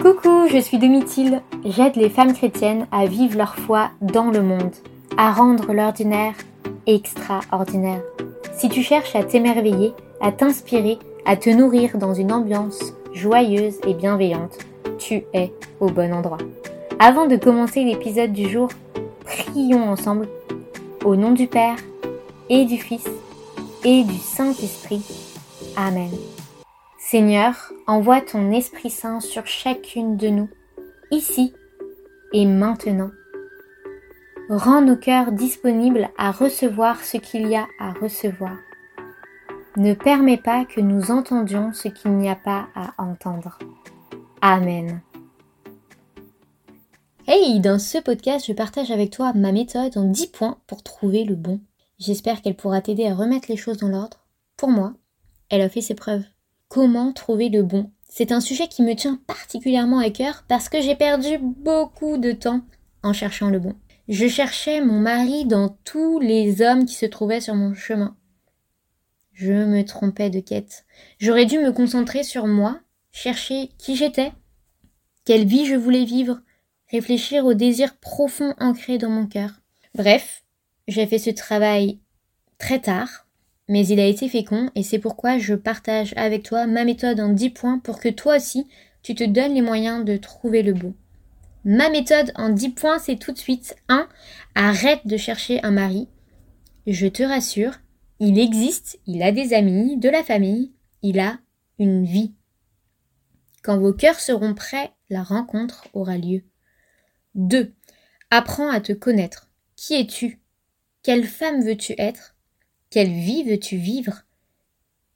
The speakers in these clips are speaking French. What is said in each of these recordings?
Coucou, je suis Domitil. J'aide les femmes chrétiennes à vivre leur foi dans le monde, à rendre l'ordinaire extraordinaire. Si tu cherches à t'émerveiller, à t'inspirer, à te nourrir dans une ambiance joyeuse et bienveillante, tu es au bon endroit. Avant de commencer l'épisode du jour, prions ensemble au nom du Père et du Fils et du Saint-Esprit. Amen. Seigneur, envoie ton Esprit Saint sur chacune de nous, ici et maintenant. Rends nos cœurs disponibles à recevoir ce qu'il y a à recevoir. Ne permets pas que nous entendions ce qu'il n'y a pas à entendre. Amen. Hey, dans ce podcast, je partage avec toi ma méthode en 10 points pour trouver le bon. J'espère qu'elle pourra t'aider à remettre les choses dans l'ordre. Pour moi, elle a fait ses preuves. Comment trouver le bon C'est un sujet qui me tient particulièrement à cœur parce que j'ai perdu beaucoup de temps en cherchant le bon. Je cherchais mon mari dans tous les hommes qui se trouvaient sur mon chemin. Je me trompais de quête. J'aurais dû me concentrer sur moi, chercher qui j'étais, quelle vie je voulais vivre, réfléchir aux désirs profonds ancrés dans mon cœur. Bref, j'ai fait ce travail très tard, mais il a été fécond et c'est pourquoi je partage avec toi ma méthode en 10 points pour que toi aussi tu te donnes les moyens de trouver le beau. Ma méthode en 10 points, c'est tout de suite 1. Arrête de chercher un mari. Je te rassure, il existe, il a des amis, de la famille, il a une vie. Quand vos cœurs seront prêts, la rencontre aura lieu. 2. Apprends à te connaître. Qui es-tu? Quelle femme veux-tu être? Quelle vie veux-tu vivre?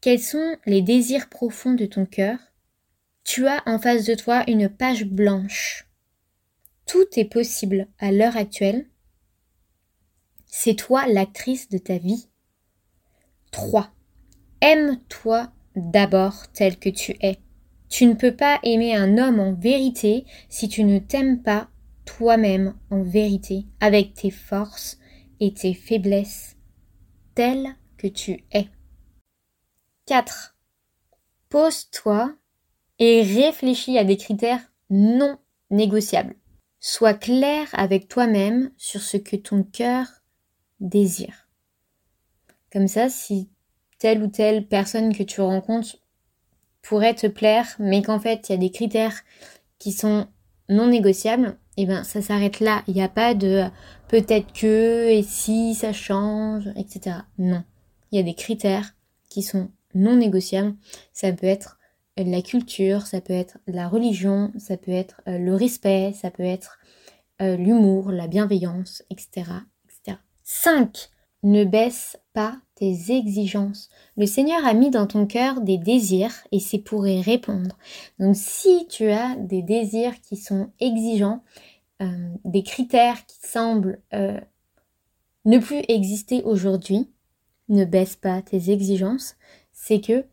Quels sont les désirs profonds de ton cœur? Tu as en face de toi une page blanche. Tout est possible à l'heure actuelle. C'est toi l'actrice de ta vie. 3. Aime-toi d'abord tel que tu es. Tu ne peux pas aimer un homme en vérité si tu ne t'aimes pas toi-même en vérité, avec tes forces et tes faiblesses, tel que tu es. 4. Pose-toi et réfléchis à des critères non négociables. Sois clair avec toi-même sur ce que ton cœur désire. Comme ça, si telle ou telle personne que tu rencontres pourrait te plaire, mais qu'en fait il y a des critères qui sont non négociables, eh ben ça s'arrête là. Il n'y a pas de peut-être que et si ça change, etc. Non. Il y a des critères qui sont non négociables. Ça peut être la culture, ça peut être la religion, ça peut être euh, le respect, ça peut être euh, l'humour, la bienveillance, etc., etc. 5. Ne baisse pas tes exigences. Le Seigneur a mis dans ton cœur des désirs et c'est pour y répondre. Donc si tu as des désirs qui sont exigeants, euh, des critères qui semblent euh, ne plus exister aujourd'hui, ne baisse pas tes exigences, c'est que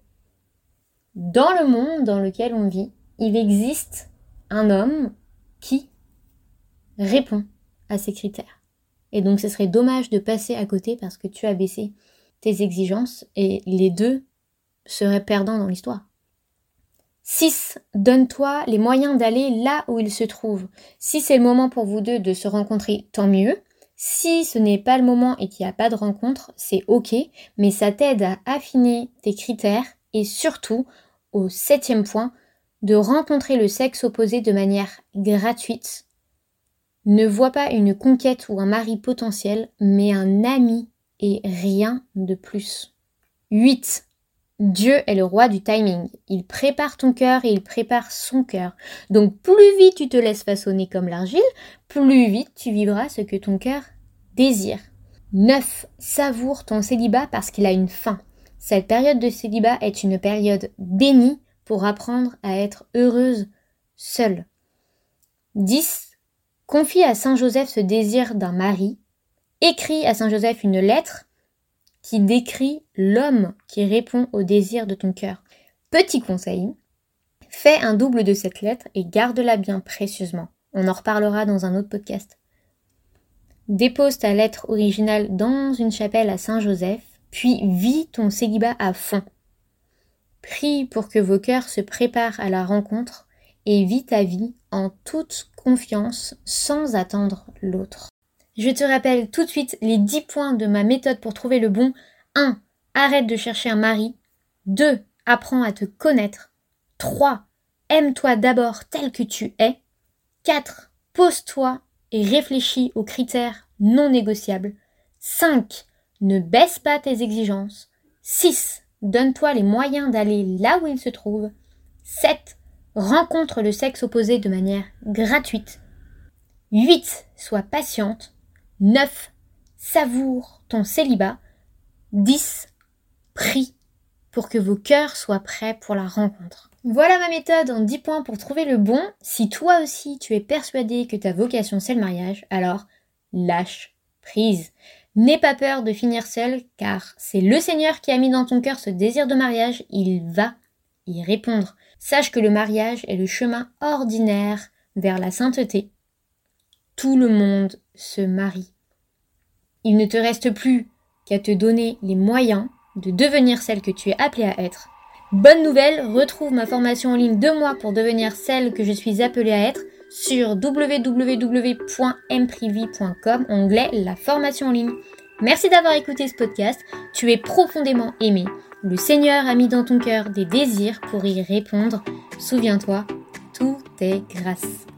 dans le monde dans lequel on vit, il existe un homme qui répond à ces critères. Et donc ce serait dommage de passer à côté parce que tu as baissé tes exigences et les deux seraient perdants dans l'histoire. 6. Donne-toi les moyens d'aller là où il se trouve. Si c'est le moment pour vous deux de se rencontrer, tant mieux. Si ce n'est pas le moment et qu'il n'y a pas de rencontre, c'est ok, mais ça t'aide à affiner tes critères et surtout, au septième point, de rencontrer le sexe opposé de manière gratuite. Ne vois pas une conquête ou un mari potentiel, mais un ami et rien de plus. 8. Dieu est le roi du timing. Il prépare ton cœur et il prépare son cœur. Donc plus vite tu te laisses façonner comme l'argile, plus vite tu vivras ce que ton cœur désire. 9. Savoure ton célibat parce qu'il a une fin. Cette période de célibat est une période bénie pour apprendre à être heureuse seule. 10. Confie à Saint Joseph ce désir d'un mari Écris à Saint Joseph une lettre qui décrit l'homme qui répond au désir de ton cœur. Petit conseil, fais un double de cette lettre et garde-la bien précieusement. On en reparlera dans un autre podcast. Dépose ta lettre originale dans une chapelle à Saint Joseph, puis vis ton célibat à fond. Prie pour que vos cœurs se préparent à la rencontre et vis ta vie en toute confiance sans attendre l'autre. Je te rappelle tout de suite les 10 points de ma méthode pour trouver le bon. 1. Arrête de chercher un mari. 2. Apprends à te connaître. 3. Aime-toi d'abord tel que tu es. 4. Pose-toi et réfléchis aux critères non négociables. 5. Ne baisse pas tes exigences. 6. Donne-toi les moyens d'aller là où il se trouve. 7. Rencontre le sexe opposé de manière gratuite. 8. Sois patiente. 9. Savoure ton célibat. 10. Prie pour que vos cœurs soient prêts pour la rencontre. Voilà ma méthode en 10 points pour trouver le bon. Si toi aussi tu es persuadé que ta vocation c'est le mariage, alors lâche prise. N'aie pas peur de finir seul, car c'est le Seigneur qui a mis dans ton cœur ce désir de mariage, il va y répondre. Sache que le mariage est le chemin ordinaire vers la sainteté. Tout le monde se marie. Il ne te reste plus qu'à te donner les moyens de devenir celle que tu es appelée à être. Bonne nouvelle, retrouve ma formation en ligne de mois pour devenir celle que je suis appelée à être sur www.mprivi.com, onglet La formation en ligne. Merci d'avoir écouté ce podcast. Tu es profondément aimé. Le Seigneur a mis dans ton cœur des désirs pour y répondre. Souviens-toi, tout est grâce.